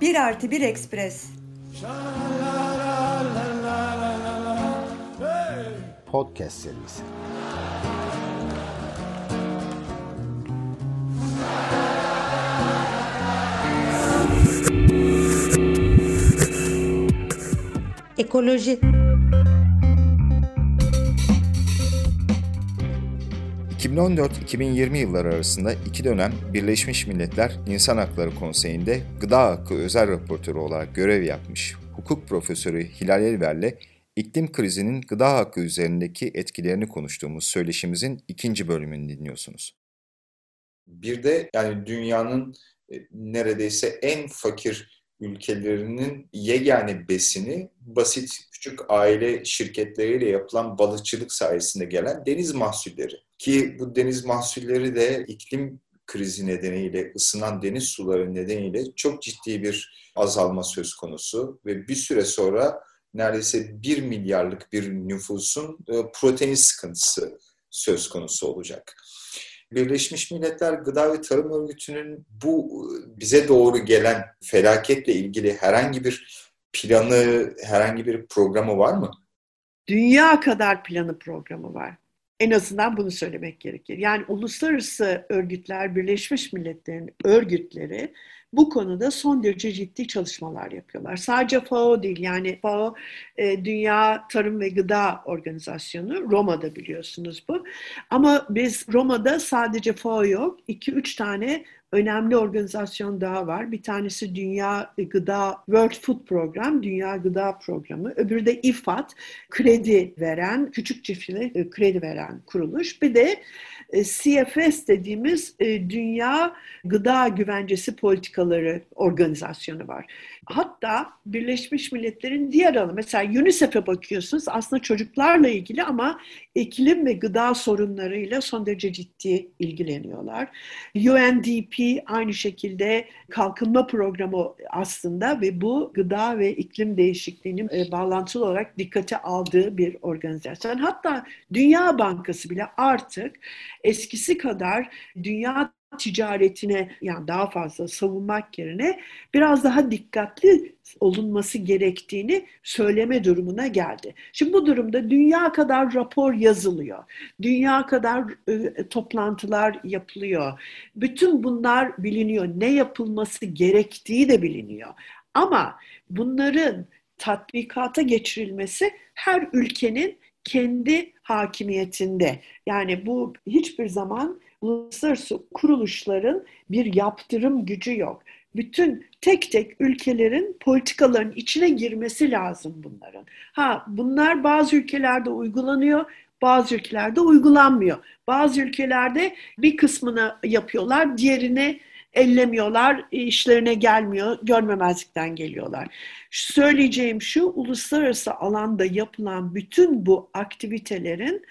Bir artı bir ekspres. Podcast serisi. Ekoloji. 2014-2020 yılları arasında iki dönem Birleşmiş Milletler İnsan Hakları Konseyi'nde gıda hakkı özel raportörü olarak görev yapmış hukuk profesörü Hilal Elver'le iklim krizinin gıda hakkı üzerindeki etkilerini konuştuğumuz söyleşimizin ikinci bölümünü dinliyorsunuz. Bir de yani dünyanın e, neredeyse en fakir ülkelerinin yegane besini basit küçük aile şirketleriyle yapılan balıkçılık sayesinde gelen deniz mahsulleri. Ki bu deniz mahsulleri de iklim krizi nedeniyle, ısınan deniz suları nedeniyle çok ciddi bir azalma söz konusu ve bir süre sonra neredeyse bir milyarlık bir nüfusun e, protein sıkıntısı söz konusu olacak. Birleşmiş Milletler Gıda ve Tarım Örgütü'nün bu bize doğru gelen felaketle ilgili herhangi bir planı, herhangi bir programı var mı? Dünya kadar planı programı var. En azından bunu söylemek gerekir. Yani uluslararası örgütler, Birleşmiş Milletler'in örgütleri bu konuda son derece ciddi çalışmalar yapıyorlar. Sadece FAO değil yani FAO e, Dünya Tarım ve Gıda Organizasyonu Roma'da biliyorsunuz bu. Ama biz Roma'da sadece FAO yok. 2-3 tane önemli organizasyon daha var. Bir tanesi Dünya Gıda World Food Program, Dünya Gıda Programı. Öbürü de İFAD, kredi veren, küçük çiftçilere kredi veren kuruluş. Bir de e, CFS dediğimiz e, Dünya Gıda Güvencesi Politikaları Organizasyonu var. Hatta Birleşmiş Milletler'in diğer alanı, mesela UNICEF'e bakıyorsunuz aslında çocuklarla ilgili ama iklim ve gıda sorunlarıyla son derece ciddi ilgileniyorlar. UNDP aynı şekilde kalkınma programı aslında ve bu gıda ve iklim değişikliğinin e, bağlantılı olarak dikkate aldığı bir organizasyon. Hatta Dünya Bankası bile artık eskisi kadar dünya ticaretine yani daha fazla savunmak yerine biraz daha dikkatli olunması gerektiğini söyleme durumuna geldi. Şimdi bu durumda dünya kadar rapor yazılıyor. Dünya kadar e, toplantılar yapılıyor. Bütün bunlar biliniyor. Ne yapılması gerektiği de biliniyor. Ama bunların tatbikata geçirilmesi her ülkenin kendi hakimiyetinde. Yani bu hiçbir zaman uluslararası kuruluşların bir yaptırım gücü yok. Bütün tek tek ülkelerin politikaların içine girmesi lazım bunların. Ha bunlar bazı ülkelerde uygulanıyor, bazı ülkelerde uygulanmıyor. Bazı ülkelerde bir kısmını yapıyorlar, diğerini ellemiyorlar, işlerine gelmiyor, görmemezlikten geliyorlar. Söyleyeceğim şu, uluslararası alanda yapılan bütün bu aktivitelerin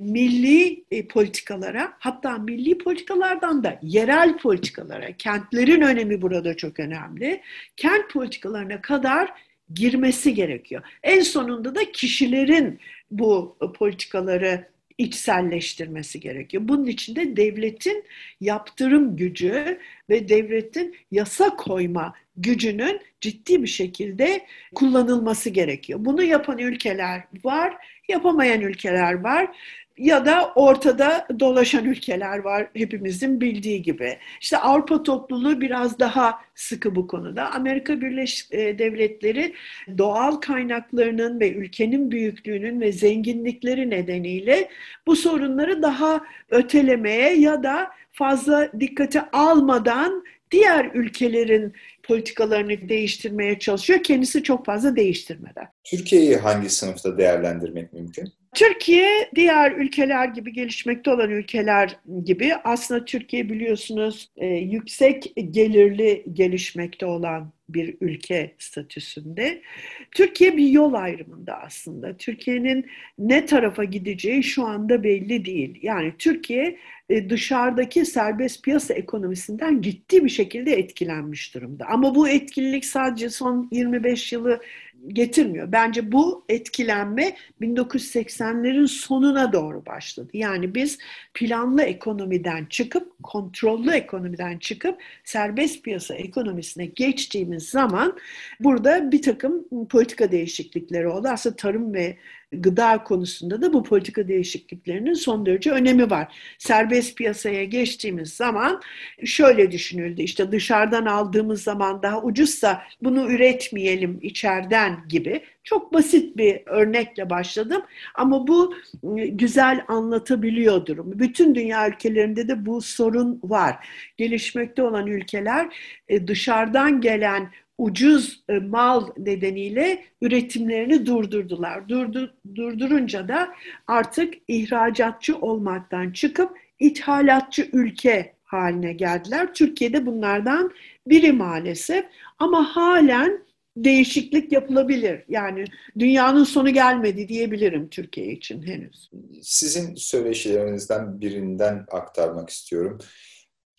milli e, politikalara hatta milli politikalardan da yerel politikalara, kentlerin önemi burada çok önemli. Kent politikalarına kadar girmesi gerekiyor. En sonunda da kişilerin bu politikaları içselleştirmesi gerekiyor. Bunun için de devletin yaptırım gücü ve devletin yasa koyma gücünün ciddi bir şekilde kullanılması gerekiyor. Bunu yapan ülkeler var, yapamayan ülkeler var ya da ortada dolaşan ülkeler var hepimizin bildiği gibi. İşte Avrupa topluluğu biraz daha sıkı bu konuda. Amerika Birleşik e, Devletleri doğal kaynaklarının ve ülkenin büyüklüğünün ve zenginlikleri nedeniyle bu sorunları daha ötelemeye ya da fazla dikkate almadan diğer ülkelerin politikalarını değiştirmeye çalışıyor. Kendisi çok fazla değiştirmeden. Türkiye'yi hangi sınıfta değerlendirmek mümkün? Türkiye diğer ülkeler gibi gelişmekte olan ülkeler gibi aslında Türkiye biliyorsunuz e, yüksek gelirli gelişmekte olan bir ülke statüsünde. Türkiye bir yol ayrımında aslında. Türkiye'nin ne tarafa gideceği şu anda belli değil. Yani Türkiye e, dışarıdaki serbest piyasa ekonomisinden ciddi bir şekilde etkilenmiş durumda. Ama bu etkinlik sadece son 25 yılı getirmiyor. Bence bu etkilenme 1980'lerin sonuna doğru başladı. Yani biz planlı ekonomiden çıkıp, kontrollü ekonomiden çıkıp serbest piyasa ekonomisine geçtiğimiz zaman burada bir takım politika değişiklikleri oldu. Aslında tarım ve gıda konusunda da bu politika değişikliklerinin son derece önemi var. Serbest piyasaya geçtiğimiz zaman şöyle düşünüldü işte dışarıdan aldığımız zaman daha ucuzsa bunu üretmeyelim içeriden gibi. Çok basit bir örnekle başladım ama bu ıı, güzel anlatabiliyor durumu. Bütün dünya ülkelerinde de bu sorun var. Gelişmekte olan ülkeler e, dışarıdan gelen ucuz e, mal nedeniyle üretimlerini durdurdular. Durdu, durdurunca da artık ihracatçı olmaktan çıkıp ithalatçı ülke haline geldiler. Türkiye'de bunlardan biri maalesef ama halen değişiklik yapılabilir. Yani dünyanın sonu gelmedi diyebilirim Türkiye için henüz. Sizin söyleşilerinizden birinden aktarmak istiyorum.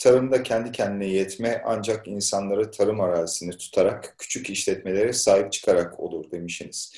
Tarımda kendi kendine yetme ancak insanları tarım arazisini tutarak, küçük işletmelere sahip çıkarak olur demişsiniz.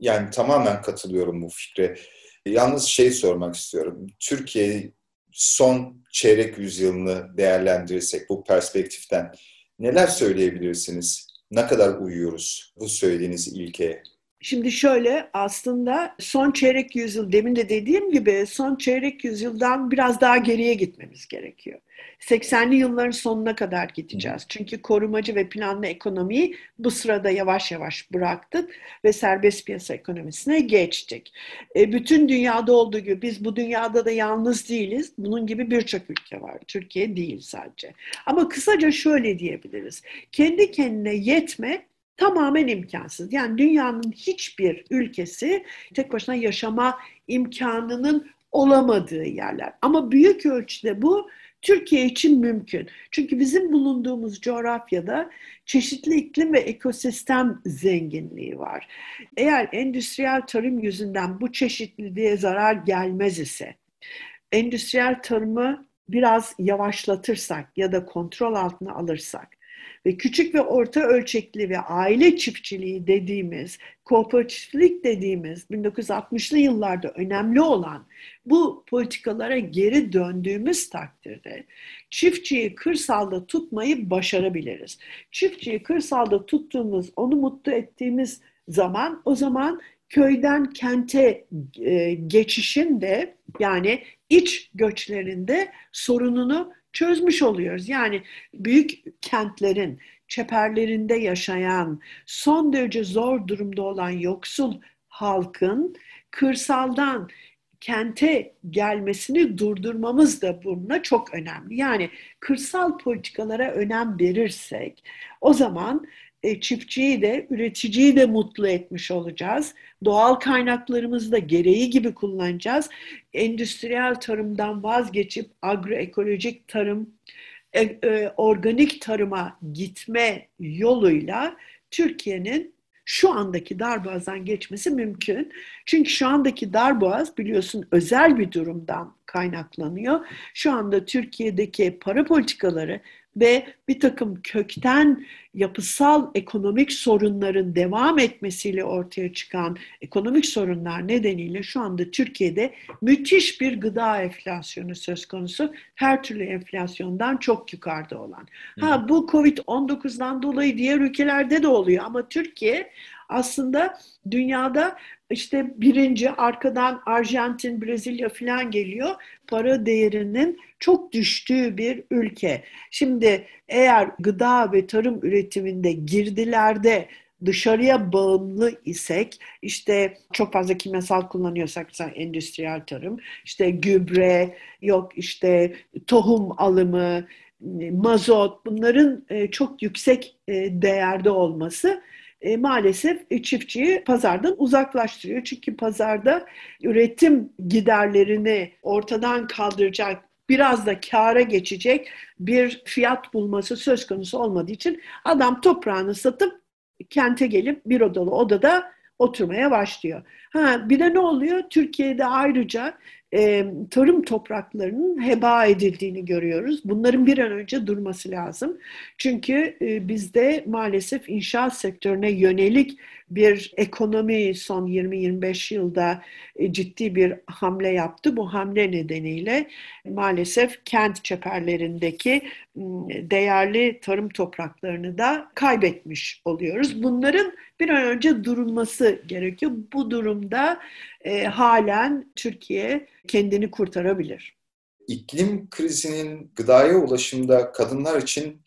Yani tamamen katılıyorum bu fikre. Yalnız şey sormak istiyorum. Türkiye son çeyrek yüzyılını değerlendirirsek bu perspektiften neler söyleyebilirsiniz? Ne kadar uyuyoruz bu söylediğiniz ilkeye? Şimdi şöyle aslında son çeyrek yüzyıl demin de dediğim gibi son çeyrek yüzyıldan biraz daha geriye gitmemiz gerekiyor. 80'li yılların sonuna kadar gideceğiz. Çünkü korumacı ve planlı ekonomiyi bu sırada yavaş yavaş bıraktık ve serbest piyasa ekonomisine geçtik. E, bütün dünyada olduğu gibi biz bu dünyada da yalnız değiliz. Bunun gibi birçok ülke var. Türkiye değil sadece. Ama kısaca şöyle diyebiliriz. Kendi kendine yetme tamamen imkansız. Yani dünyanın hiçbir ülkesi tek başına yaşama imkanının olamadığı yerler. Ama büyük ölçüde bu Türkiye için mümkün. Çünkü bizim bulunduğumuz coğrafyada çeşitli iklim ve ekosistem zenginliği var. Eğer endüstriyel tarım yüzünden bu çeşitliliğe zarar gelmez ise, endüstriyel tarımı biraz yavaşlatırsak ya da kontrol altına alırsak, ve küçük ve orta ölçekli ve aile çiftçiliği dediğimiz, kooperatiflik dediğimiz 1960'lı yıllarda önemli olan bu politikalara geri döndüğümüz takdirde çiftçiyi kırsalda tutmayı başarabiliriz. Çiftçiyi kırsalda tuttuğumuz, onu mutlu ettiğimiz zaman o zaman köyden kente e, geçişin de yani iç göçlerinde sorununu çözmüş oluyoruz. Yani büyük kentlerin çeperlerinde yaşayan, son derece zor durumda olan yoksul halkın kırsaldan kente gelmesini durdurmamız da bununla çok önemli. Yani kırsal politikalara önem verirsek o zaman e, çiftçiyi de üreticiyi de mutlu etmiş olacağız. Doğal kaynaklarımızı da gereği gibi kullanacağız. Endüstriyel tarımdan vazgeçip agroekolojik tarım, e, e, organik tarıma gitme yoluyla Türkiye'nin şu andaki darboğazdan geçmesi mümkün. Çünkü şu andaki darboğaz biliyorsun özel bir durumdan kaynaklanıyor. Şu anda Türkiye'deki para politikaları ve bir takım kökten yapısal ekonomik sorunların devam etmesiyle ortaya çıkan ekonomik sorunlar nedeniyle şu anda Türkiye'de müthiş bir gıda enflasyonu söz konusu. Her türlü enflasyondan çok yukarıda olan. Ha bu Covid-19'dan dolayı diğer ülkelerde de oluyor ama Türkiye aslında dünyada işte birinci arkadan Arjantin, Brezilya falan geliyor. Para değerinin çok düştüğü bir ülke. Şimdi eğer gıda ve tarım üretiminde girdilerde dışarıya bağımlı isek işte çok fazla kimyasal kullanıyorsak mesela endüstriyel tarım işte gübre yok işte tohum alımı mazot bunların e, çok yüksek e, değerde olması e, maalesef e, çiftçiyi pazardan uzaklaştırıyor. Çünkü pazarda üretim giderlerini ortadan kaldıracak biraz da kâra geçecek bir fiyat bulması söz konusu olmadığı için adam toprağını satıp kente gelip bir odalı odada oturmaya başlıyor. Ha, bir de ne oluyor? Türkiye'de ayrıca e, tarım topraklarının heba edildiğini görüyoruz. Bunların bir an önce durması lazım. Çünkü e, bizde maalesef inşaat sektörüne yönelik bir ekonomi son 20-25 yılda e, ciddi bir hamle yaptı. Bu hamle nedeniyle maalesef kent çeperlerindeki değerli tarım topraklarını da kaybetmiş oluyoruz. Bunların bir an önce durulması gerekiyor. Bu durumda e, halen Türkiye kendini kurtarabilir. İklim krizinin gıdaya ulaşımda kadınlar için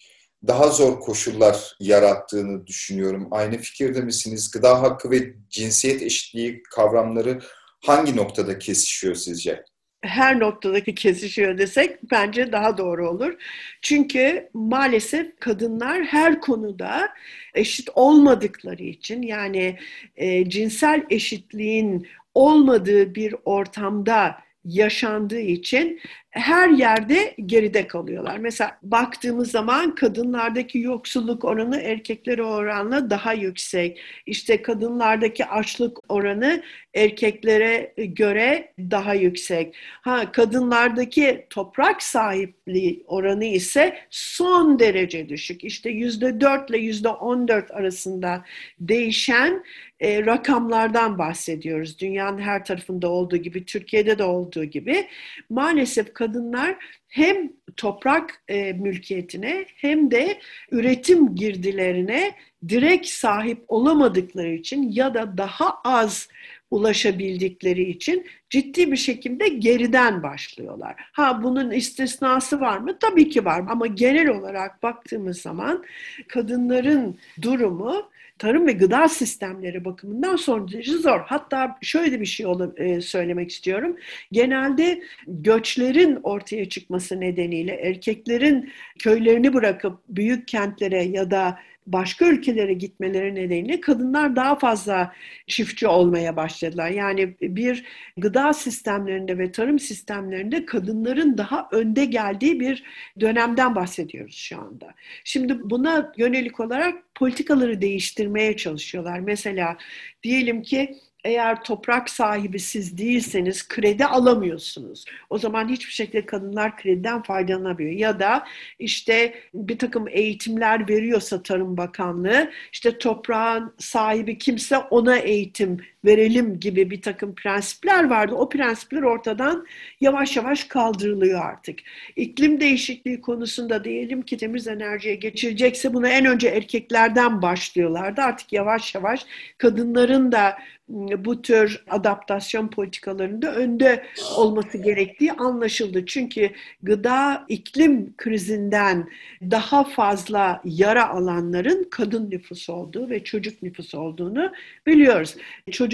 daha zor koşullar yarattığını düşünüyorum. Aynı fikirde misiniz? Gıda hakkı ve cinsiyet eşitliği kavramları hangi noktada kesişiyor sizce? her noktadaki kesişiyor desek bence daha doğru olur. Çünkü maalesef kadınlar her konuda eşit olmadıkları için yani e, cinsel eşitliğin olmadığı bir ortamda yaşandığı için her yerde geride kalıyorlar. Mesela baktığımız zaman kadınlardaki yoksulluk oranı erkeklere oranla daha yüksek. İşte kadınlardaki açlık oranı erkeklere göre daha yüksek. Ha kadınlardaki toprak sahipliği oranı ise son derece düşük. İşte yüzde dört ile yüzde on dört arasında değişen e, rakamlardan bahsediyoruz. Dünyanın her tarafında olduğu gibi, Türkiye'de de olduğu gibi. Maalesef kadınlar hem toprak e, mülkiyetine hem de üretim girdilerine direkt sahip olamadıkları için ya da daha az ulaşabildikleri için ciddi bir şekilde geriden başlıyorlar. Ha bunun istisnası var mı? Tabii ki var ama genel olarak baktığımız zaman kadınların durumu tarım ve gıda sistemleri bakımından son derece zor. Hatta şöyle bir şey e, söylemek istiyorum. Genelde göçlerin ortaya çıkması nedeniyle erkeklerin köylerini bırakıp büyük kentlere ya da başka ülkelere gitmeleri nedeniyle kadınlar daha fazla çiftçi olmaya başladılar. Yani bir gıda sistemlerinde ve tarım sistemlerinde kadınların daha önde geldiği bir dönemden bahsediyoruz şu anda. Şimdi buna yönelik olarak politikaları değiştirmeye çalışıyorlar. Mesela diyelim ki eğer toprak sahibi siz değilseniz kredi alamıyorsunuz. O zaman hiçbir şekilde kadınlar krediden faydalanamıyor. Ya da işte bir takım eğitimler veriyorsa Tarım Bakanlığı işte toprağın sahibi kimse ona eğitim verelim gibi bir takım prensipler vardı. O prensipler ortadan yavaş yavaş kaldırılıyor artık. İklim değişikliği konusunda diyelim ki temiz enerjiye geçilecekse buna en önce erkeklerden başlıyorlardı. Artık yavaş yavaş kadınların da bu tür adaptasyon politikalarında önde olması gerektiği anlaşıldı. Çünkü gıda iklim krizinden daha fazla yara alanların kadın nüfusu olduğu ve çocuk nüfusu olduğunu biliyoruz.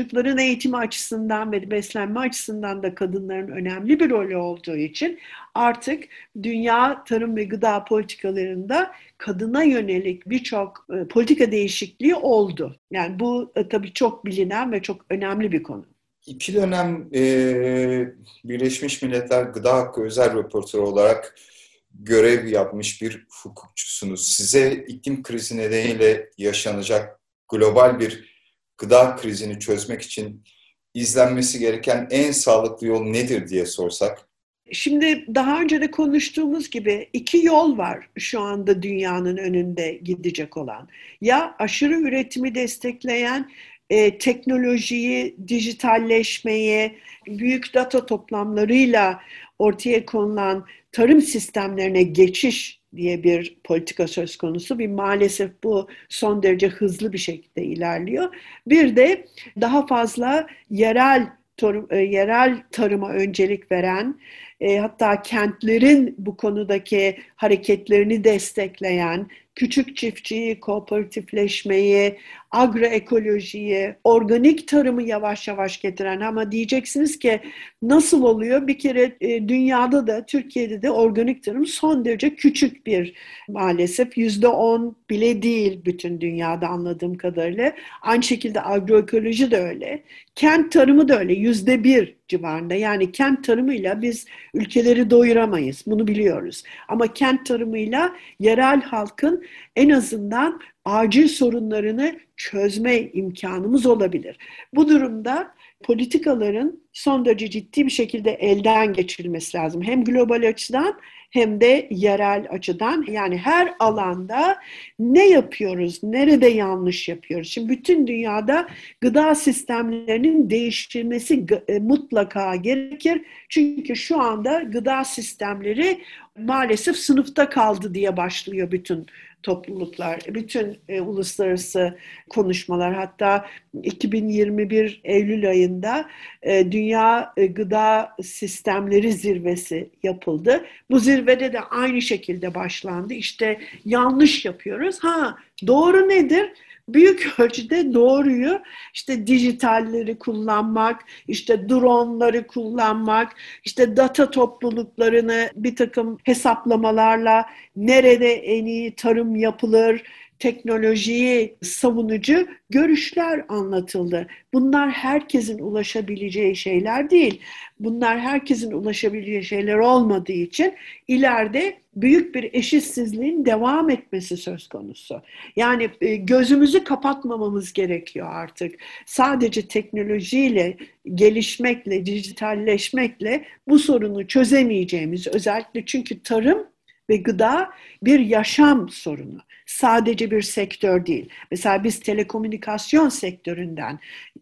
Çocukların eğitimi açısından ve beslenme açısından da kadınların önemli bir rolü olduğu için artık dünya tarım ve gıda politikalarında kadına yönelik birçok e, politika değişikliği oldu. Yani bu e, tabii çok bilinen ve çok önemli bir konu. İki dönem e, Birleşmiş Milletler Gıda Hakkı Özel Raportörü olarak görev yapmış bir hukukçusunuz. Size iklim krizi nedeniyle yaşanacak global bir gıda krizini çözmek için izlenmesi gereken en sağlıklı yol nedir diye sorsak? Şimdi daha önce de konuştuğumuz gibi iki yol var şu anda dünyanın önünde gidecek olan. Ya aşırı üretimi destekleyen e, teknolojiyi, dijitalleşmeyi, büyük data toplamlarıyla ortaya konulan tarım sistemlerine geçiş diye bir politika söz konusu. Bir maalesef bu son derece hızlı bir şekilde ilerliyor. Bir de daha fazla yerel tarım, e, yerel tarıma öncelik veren e, hatta kentlerin bu konudaki hareketlerini destekleyen, küçük çiftçiyi, kooperatifleşmeyi, agroekolojiyi, organik tarımı yavaş yavaş getiren ama diyeceksiniz ki nasıl oluyor? Bir kere e, dünyada da Türkiye'de de organik tarım son derece küçük bir maalesef yüzde on bile değil bütün dünyada anladığım kadarıyla. Aynı şekilde agroekoloji de öyle. Kent tarımı da öyle yüzde bir civarında. Yani kent tarımıyla biz ülkeleri doyuramayız. Bunu biliyoruz. Ama kent tarımıyla yerel halkın en azından acil sorunlarını çözme imkanımız olabilir. Bu durumda politikaların son derece ciddi bir şekilde elden geçirilmesi lazım. Hem global açıdan hem de yerel açıdan yani her alanda ne yapıyoruz, nerede yanlış yapıyoruz? Şimdi bütün dünyada gıda sistemlerinin değiştirilmesi e, mutlaka gerekir. Çünkü şu anda gıda sistemleri maalesef sınıfta kaldı diye başlıyor bütün topluluklar, bütün e, uluslararası konuşmalar hatta 2021 Eylül ayında e, Dünya e, Gıda Sistemleri Zirvesi yapıldı. Bu zirvede de aynı şekilde başlandı. İşte yanlış yapıyoruz. Ha doğru nedir? Büyük ölçüde doğruyu işte dijitalleri kullanmak, işte dronları kullanmak, işte data topluluklarını bir takım hesaplamalarla nerede en iyi tarım yapılır, teknolojiyi savunucu görüşler anlatıldı. Bunlar herkesin ulaşabileceği şeyler değil. Bunlar herkesin ulaşabileceği şeyler olmadığı için ileride büyük bir eşitsizliğin devam etmesi söz konusu. Yani e, gözümüzü kapatmamamız gerekiyor artık. Sadece teknolojiyle, gelişmekle, dijitalleşmekle bu sorunu çözemeyeceğimiz özellikle çünkü tarım ve gıda bir yaşam sorunu. Sadece bir sektör değil. Mesela biz telekomünikasyon sektöründen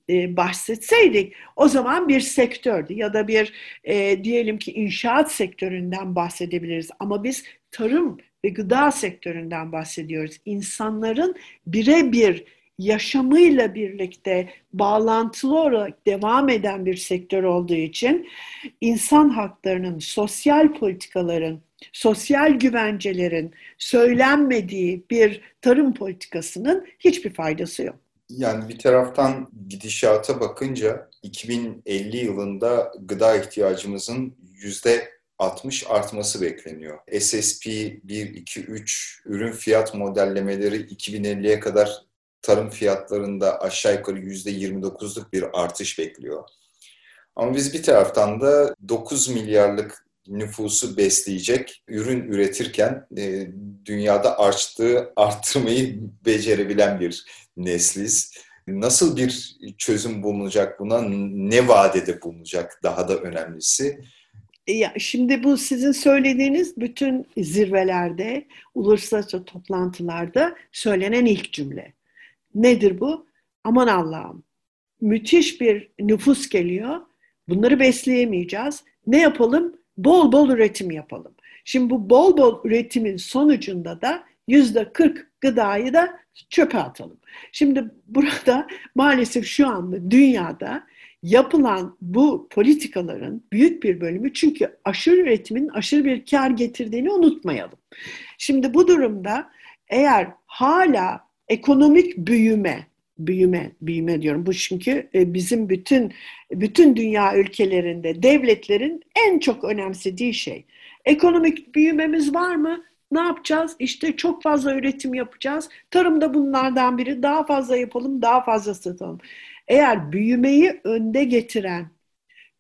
e, bahsetseydik o zaman bir sektördü ya da bir e, diyelim ki inşaat sektöründen bahsedebiliriz. Ama biz tarım ve gıda sektöründen bahsediyoruz. İnsanların birebir yaşamıyla birlikte bağlantılı olarak devam eden bir sektör olduğu için insan haklarının, sosyal politikaların, sosyal güvencelerin söylenmediği bir tarım politikasının hiçbir faydası yok. Yani bir taraftan gidişata bakınca 2050 yılında gıda ihtiyacımızın yüzde 60 artması bekleniyor. SSP 1, 2, 3 ürün fiyat modellemeleri 2050'ye kadar tarım fiyatlarında aşağı yukarı %29'luk bir artış bekliyor. Ama biz bir taraftan da 9 milyarlık nüfusu besleyecek ürün üretirken e, dünyada açlığı arttırmayı becerebilen bir nesliz. Nasıl bir çözüm bulunacak buna? Ne vadede bulunacak daha da önemlisi? E, ya şimdi bu sizin söylediğiniz bütün zirvelerde, uluslararası toplantılarda söylenen ilk cümle. Nedir bu? Aman Allah'ım müthiş bir nüfus geliyor. Bunları besleyemeyeceğiz. Ne yapalım? Bol bol üretim yapalım. Şimdi bu bol bol üretimin sonucunda da yüzde 40 gıdayı da çöpe atalım. Şimdi burada maalesef şu anda dünyada yapılan bu politikaların büyük bir bölümü çünkü aşırı üretimin aşırı bir kar getirdiğini unutmayalım. Şimdi bu durumda eğer hala ekonomik büyüme, büyüme, büyüme diyorum. Bu çünkü e, bizim bütün bütün dünya ülkelerinde devletlerin en çok önemsediği şey. Ekonomik büyümemiz var mı? Ne yapacağız? İşte çok fazla üretim yapacağız. Tarımda bunlardan biri. Daha fazla yapalım, daha fazla satalım. Eğer büyümeyi önde getiren,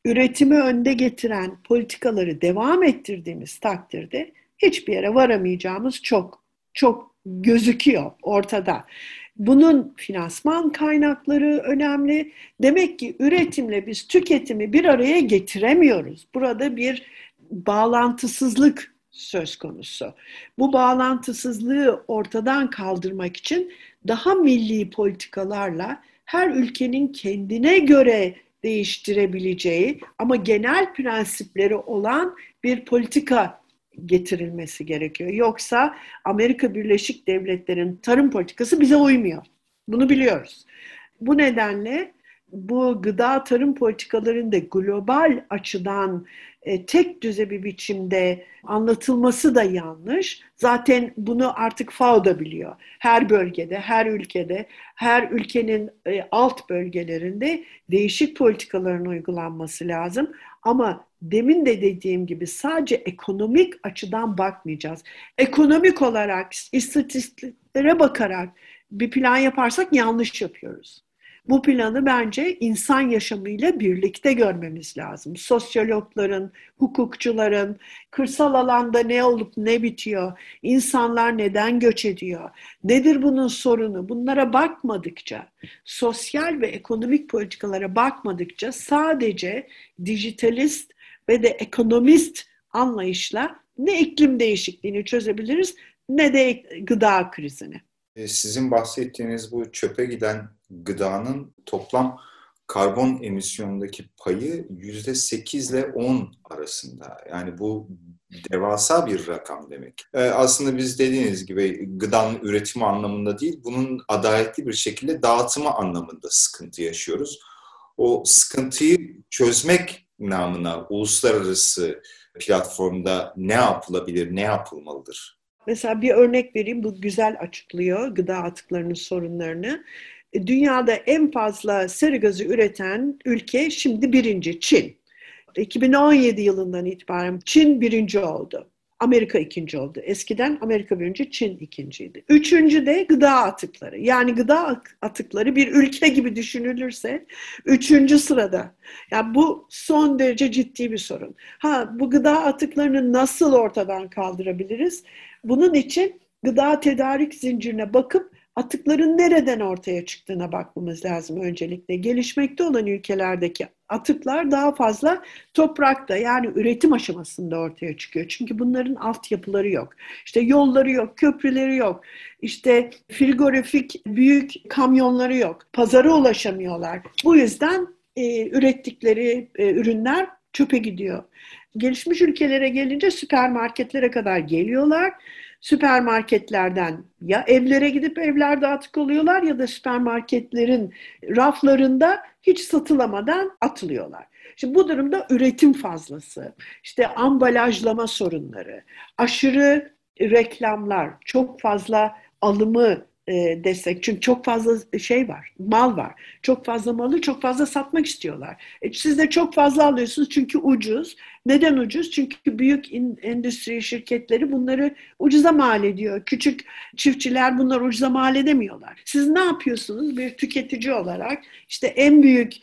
üretimi önde getiren politikaları devam ettirdiğimiz takdirde hiçbir yere varamayacağımız çok çok gözüküyor ortada. Bunun finansman kaynakları önemli. Demek ki üretimle biz tüketimi bir araya getiremiyoruz. Burada bir bağlantısızlık söz konusu. Bu bağlantısızlığı ortadan kaldırmak için daha milli politikalarla her ülkenin kendine göre değiştirebileceği ama genel prensipleri olan bir politika getirilmesi gerekiyor. Yoksa Amerika Birleşik Devletleri'nin tarım politikası bize uymuyor. Bunu biliyoruz. Bu nedenle bu gıda tarım politikalarında global açıdan e, tek düze bir biçimde anlatılması da yanlış. Zaten bunu artık FAO da biliyor. Her bölgede, her ülkede, her ülkenin e, alt bölgelerinde değişik politikaların uygulanması lazım. Ama demin de dediğim gibi sadece ekonomik açıdan bakmayacağız. Ekonomik olarak, istatistiklere bakarak bir plan yaparsak yanlış yapıyoruz. Bu planı bence insan yaşamıyla birlikte görmemiz lazım. Sosyologların, hukukçuların, kırsal alanda ne olup ne bitiyor, insanlar neden göç ediyor, nedir bunun sorunu bunlara bakmadıkça, sosyal ve ekonomik politikalara bakmadıkça sadece dijitalist ve de ekonomist anlayışla ne iklim değişikliğini çözebiliriz ne de gıda krizini. E, sizin bahsettiğiniz bu çöpe giden gıdanın toplam karbon emisyonundaki payı yüzde 8 ile 10 arasında. Yani bu devasa bir rakam demek. Ee, aslında biz dediğiniz gibi gıdanın üretimi anlamında değil, bunun adaletli bir şekilde dağıtımı anlamında sıkıntı yaşıyoruz. O sıkıntıyı çözmek namına uluslararası platformda ne yapılabilir, ne yapılmalıdır? Mesela bir örnek vereyim, bu güzel açıklıyor gıda atıklarının sorunlarını. E, dünyada en fazla sera gazı üreten ülke şimdi birinci Çin. 2017 yılından itibaren Çin birinci oldu. Amerika ikinci oldu. Eskiden Amerika birinci, Çin ikinciydi. Üçüncü de gıda atıkları. Yani gıda atıkları bir ülke gibi düşünülürse üçüncü sırada. Yani bu son derece ciddi bir sorun. Ha bu gıda atıklarını nasıl ortadan kaldırabiliriz? Bunun için gıda tedarik zincirine bakıp atıkların nereden ortaya çıktığına bakmamız lazım öncelikle. Gelişmekte olan ülkelerdeki atıklar daha fazla toprakta yani üretim aşamasında ortaya çıkıyor. Çünkü bunların altyapıları yok. İşte yolları yok, köprüleri yok. İşte frigorifik büyük kamyonları yok. Pazara ulaşamıyorlar. Bu yüzden e, ürettikleri e, ürünler çöpe gidiyor. Gelişmiş ülkelere gelince süpermarketlere kadar geliyorlar süpermarketlerden ya evlere gidip evlerde atık oluyorlar ya da süpermarketlerin raflarında hiç satılamadan atılıyorlar. Şimdi bu durumda üretim fazlası, işte ambalajlama sorunları, aşırı reklamlar, çok fazla alımı e, destek. Çünkü çok fazla şey var, mal var. Çok fazla malı çok fazla satmak istiyorlar. E, siz de çok fazla alıyorsunuz çünkü ucuz. Neden ucuz? Çünkü büyük in, endüstri şirketleri bunları ucuza mal ediyor. Küçük çiftçiler bunları ucuza mal edemiyorlar. Siz ne yapıyorsunuz bir tüketici olarak? İşte en büyük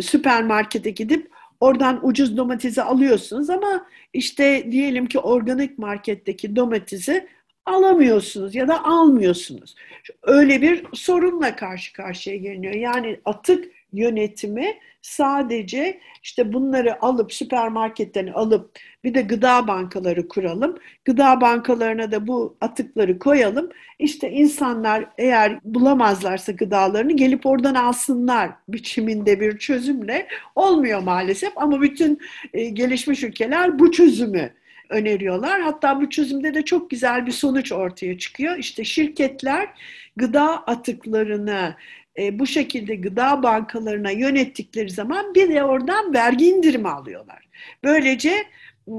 süpermarkete gidip Oradan ucuz domatesi alıyorsunuz ama işte diyelim ki organik marketteki domatesi alamıyorsunuz ya da almıyorsunuz. Öyle bir sorunla karşı karşıya geliniyor. Yani atık yönetimi sadece işte bunları alıp süpermarketten alıp bir de gıda bankaları kuralım. Gıda bankalarına da bu atıkları koyalım. İşte insanlar eğer bulamazlarsa gıdalarını gelip oradan alsınlar biçiminde bir çözümle olmuyor maalesef ama bütün e, gelişmiş ülkeler bu çözümü öneriyorlar. Hatta bu çözümde de çok güzel bir sonuç ortaya çıkıyor. İşte şirketler gıda atıklarını e, bu şekilde gıda bankalarına yönettikleri zaman bir de oradan vergi indirimi alıyorlar. Böylece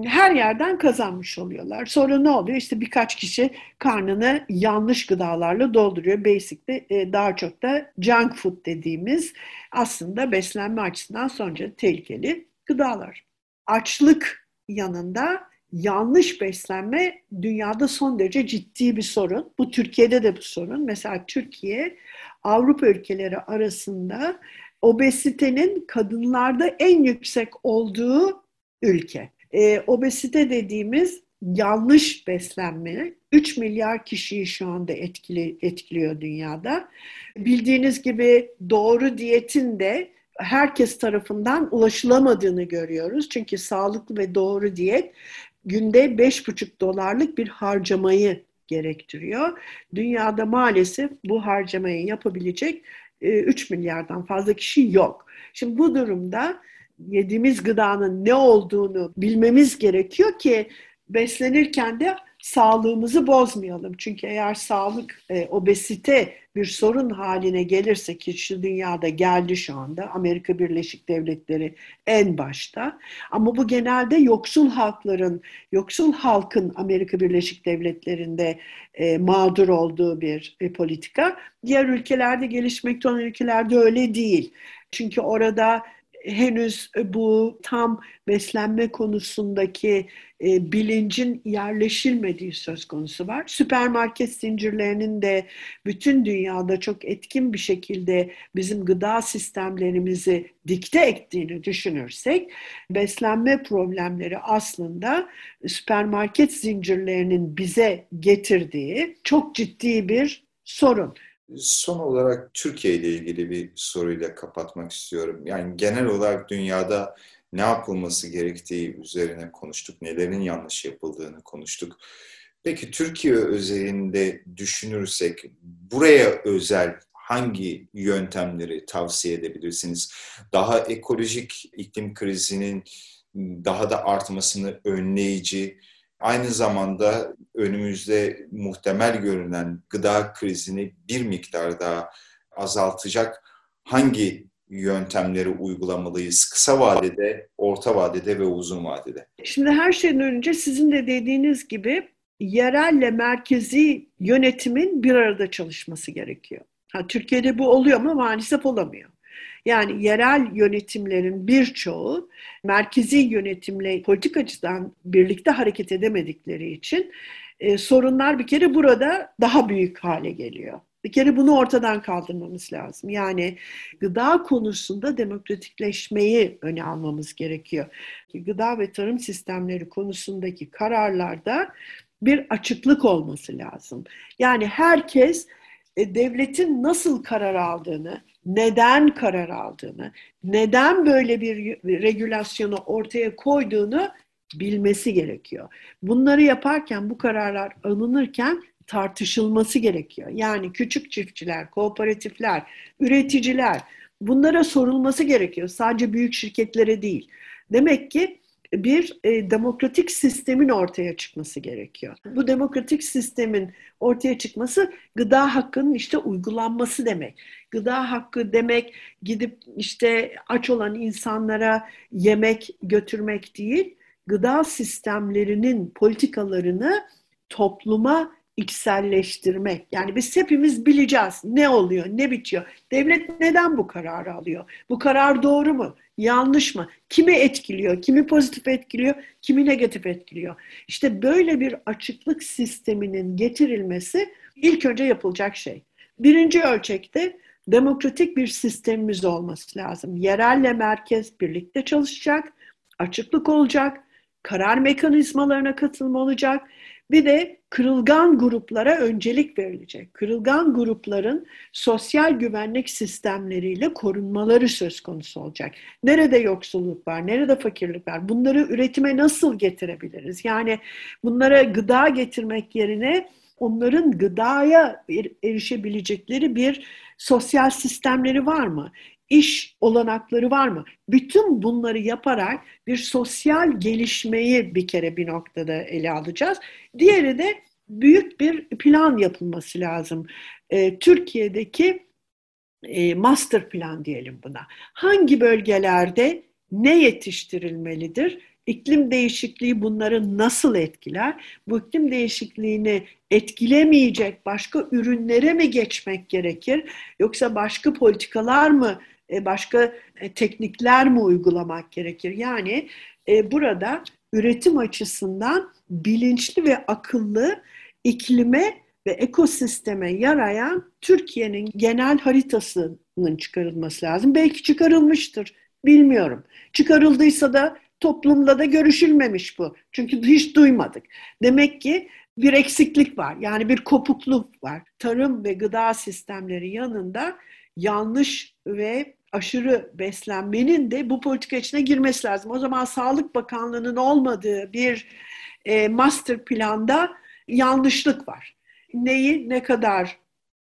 her yerden kazanmış oluyorlar. Sonra ne oluyor? İşte birkaç kişi karnını yanlış gıdalarla dolduruyor. Basic'te e, daha çok da junk food dediğimiz aslında beslenme açısından son derece tehlikeli gıdalar. Açlık yanında yanlış beslenme dünyada son derece ciddi bir sorun. Bu Türkiye'de de bir sorun. Mesela Türkiye Avrupa ülkeleri arasında obezitenin kadınlarda en yüksek olduğu ülke. E, obezite dediğimiz yanlış beslenme 3 milyar kişiyi şu anda etkili, etkiliyor dünyada. Bildiğiniz gibi doğru diyetin de herkes tarafından ulaşılamadığını görüyoruz. Çünkü sağlıklı ve doğru diyet günde 5,5 dolarlık bir harcamayı gerektiriyor. Dünyada maalesef bu harcamayı yapabilecek 3 e, milyardan fazla kişi yok. Şimdi bu durumda yediğimiz gıdanın ne olduğunu bilmemiz gerekiyor ki beslenirken de sağlığımızı bozmayalım. Çünkü eğer sağlık, e, obesite bir sorun haline gelirse ki şu dünyada geldi şu anda Amerika Birleşik Devletleri en başta ama bu genelde yoksul halkların, yoksul halkın Amerika Birleşik Devletleri'nde e, mağdur olduğu bir e, politika. Diğer ülkelerde gelişmekte olan ülkelerde öyle değil. Çünkü orada henüz bu tam beslenme konusundaki e, bilincin yerleşilmediği söz konusu var. Süpermarket zincirlerinin de bütün dünyada çok etkin bir şekilde bizim gıda sistemlerimizi dikte ettiğini düşünürsek beslenme problemleri aslında süpermarket zincirlerinin bize getirdiği çok ciddi bir sorun. Son olarak Türkiye ile ilgili bir soruyla kapatmak istiyorum. Yani genel olarak dünyada ne yapılması gerektiği üzerine konuştuk, nelerin yanlış yapıldığını konuştuk. Peki Türkiye özelinde düşünürsek buraya özel hangi yöntemleri tavsiye edebilirsiniz? Daha ekolojik iklim krizinin daha da artmasını önleyici, aynı zamanda önümüzde muhtemel görünen gıda krizini bir miktar daha azaltacak hangi yöntemleri uygulamalıyız kısa vadede, orta vadede ve uzun vadede? Şimdi her şeyden önce sizin de dediğiniz gibi yerelle merkezi yönetimin bir arada çalışması gerekiyor. Ha, Türkiye'de bu oluyor ama maalesef olamıyor. Yani yerel yönetimlerin birçoğu merkezi yönetimle politik açıdan birlikte hareket edemedikleri için e, sorunlar bir kere burada daha büyük hale geliyor. Bir kere bunu ortadan kaldırmamız lazım. Yani gıda konusunda demokratikleşmeyi öne almamız gerekiyor. Gıda ve tarım sistemleri konusundaki kararlarda bir açıklık olması lazım. Yani herkes e, devletin nasıl karar aldığını, neden karar aldığını, neden böyle bir regülasyonu ortaya koyduğunu bilmesi gerekiyor. Bunları yaparken, bu kararlar alınırken tartışılması gerekiyor. Yani küçük çiftçiler, kooperatifler, üreticiler bunlara sorulması gerekiyor. Sadece büyük şirketlere değil. Demek ki bir e, demokratik sistemin ortaya çıkması gerekiyor. Bu demokratik sistemin ortaya çıkması gıda hakkının işte uygulanması demek. Gıda hakkı demek gidip işte aç olan insanlara yemek götürmek değil, gıda sistemlerinin politikalarını topluma içselleştirmek. Yani biz hepimiz bileceğiz ne oluyor, ne bitiyor. Devlet neden bu kararı alıyor? Bu karar doğru mu? Yanlış mı? Kimi etkiliyor? Kimi pozitif etkiliyor? Kimi negatif etkiliyor? İşte böyle bir açıklık sisteminin getirilmesi ilk önce yapılacak şey. Birinci ölçekte demokratik bir sistemimiz olması lazım. Yerelle merkez birlikte çalışacak, açıklık olacak, karar mekanizmalarına katılma olacak bir de kırılgan gruplara öncelik verilecek. Kırılgan grupların sosyal güvenlik sistemleriyle korunmaları söz konusu olacak. Nerede yoksulluk var, nerede fakirlik var? Bunları üretime nasıl getirebiliriz? Yani bunlara gıda getirmek yerine onların gıdaya erişebilecekleri bir sosyal sistemleri var mı? İş olanakları var mı? Bütün bunları yaparak bir sosyal gelişmeyi bir kere bir noktada ele alacağız. Diğeri de büyük bir plan yapılması lazım. E, Türkiye'deki e, master plan diyelim buna. Hangi bölgelerde ne yetiştirilmelidir? İklim değişikliği bunları nasıl etkiler? Bu iklim değişikliğini etkilemeyecek başka ürünlere mi geçmek gerekir? Yoksa başka politikalar mı başka e, teknikler mi uygulamak gerekir? Yani e, burada üretim açısından bilinçli ve akıllı iklime ve ekosisteme yarayan Türkiye'nin genel haritasının çıkarılması lazım. Belki çıkarılmıştır, bilmiyorum. Çıkarıldıysa da toplumda da görüşülmemiş bu. Çünkü hiç duymadık. Demek ki bir eksiklik var. Yani bir kopukluk var. Tarım ve gıda sistemleri yanında yanlış ve aşırı beslenmenin de bu politika içine girmesi lazım. O zaman Sağlık Bakanlığı'nın olmadığı bir e, master planda yanlışlık var. Neyi ne kadar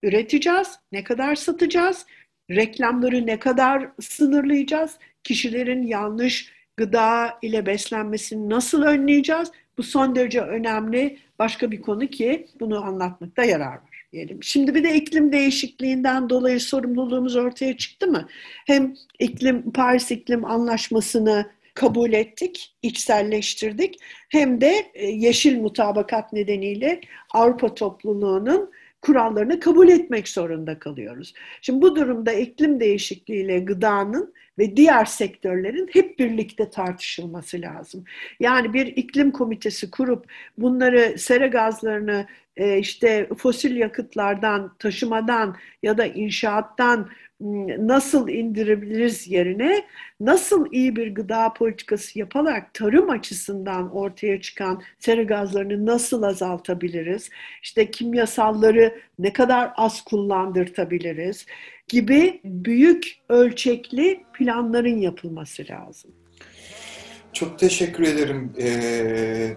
üreteceğiz, ne kadar satacağız, reklamları ne kadar sınırlayacağız, kişilerin yanlış gıda ile beslenmesini nasıl önleyeceğiz? Bu son derece önemli başka bir konu ki bunu anlatmakta yarar var diyelim. Şimdi bir de iklim değişikliğinden dolayı sorumluluğumuz ortaya çıktı mı? Hem iklim Paris İklim Anlaşması'nı kabul ettik, içselleştirdik. Hem de e, yeşil mutabakat nedeniyle Avrupa topluluğunun kurallarını kabul etmek zorunda kalıyoruz. Şimdi bu durumda iklim değişikliğiyle gıdanın ve diğer sektörlerin hep birlikte tartışılması lazım. Yani bir iklim komitesi kurup bunları sera gazlarını e, işte fosil yakıtlardan, taşımadan ya da inşaattan nasıl indirebiliriz yerine nasıl iyi bir gıda politikası yaparak tarım açısından ortaya çıkan sera gazlarını nasıl azaltabiliriz? İşte kimyasalları ne kadar az kullandırtabiliriz gibi büyük ölçekli planların yapılması lazım. Çok teşekkür ederim e,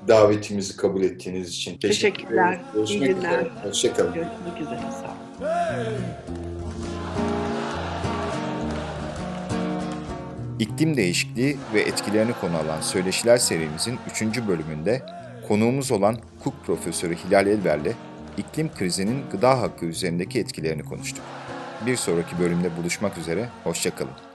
davetimizi kabul ettiğiniz için. Teşekkürler. Görüşmek İyi günler. üzere. Hoşçakalın. Görüşmek üzere. Sağ olun. İklim değişikliği ve etkilerini konu alan Söyleşiler serimizin 3. bölümünde konuğumuz olan hukuk profesörü Hilal Elver'le iklim krizinin gıda hakkı üzerindeki etkilerini konuştuk. Bir sonraki bölümde buluşmak üzere, hoşçakalın.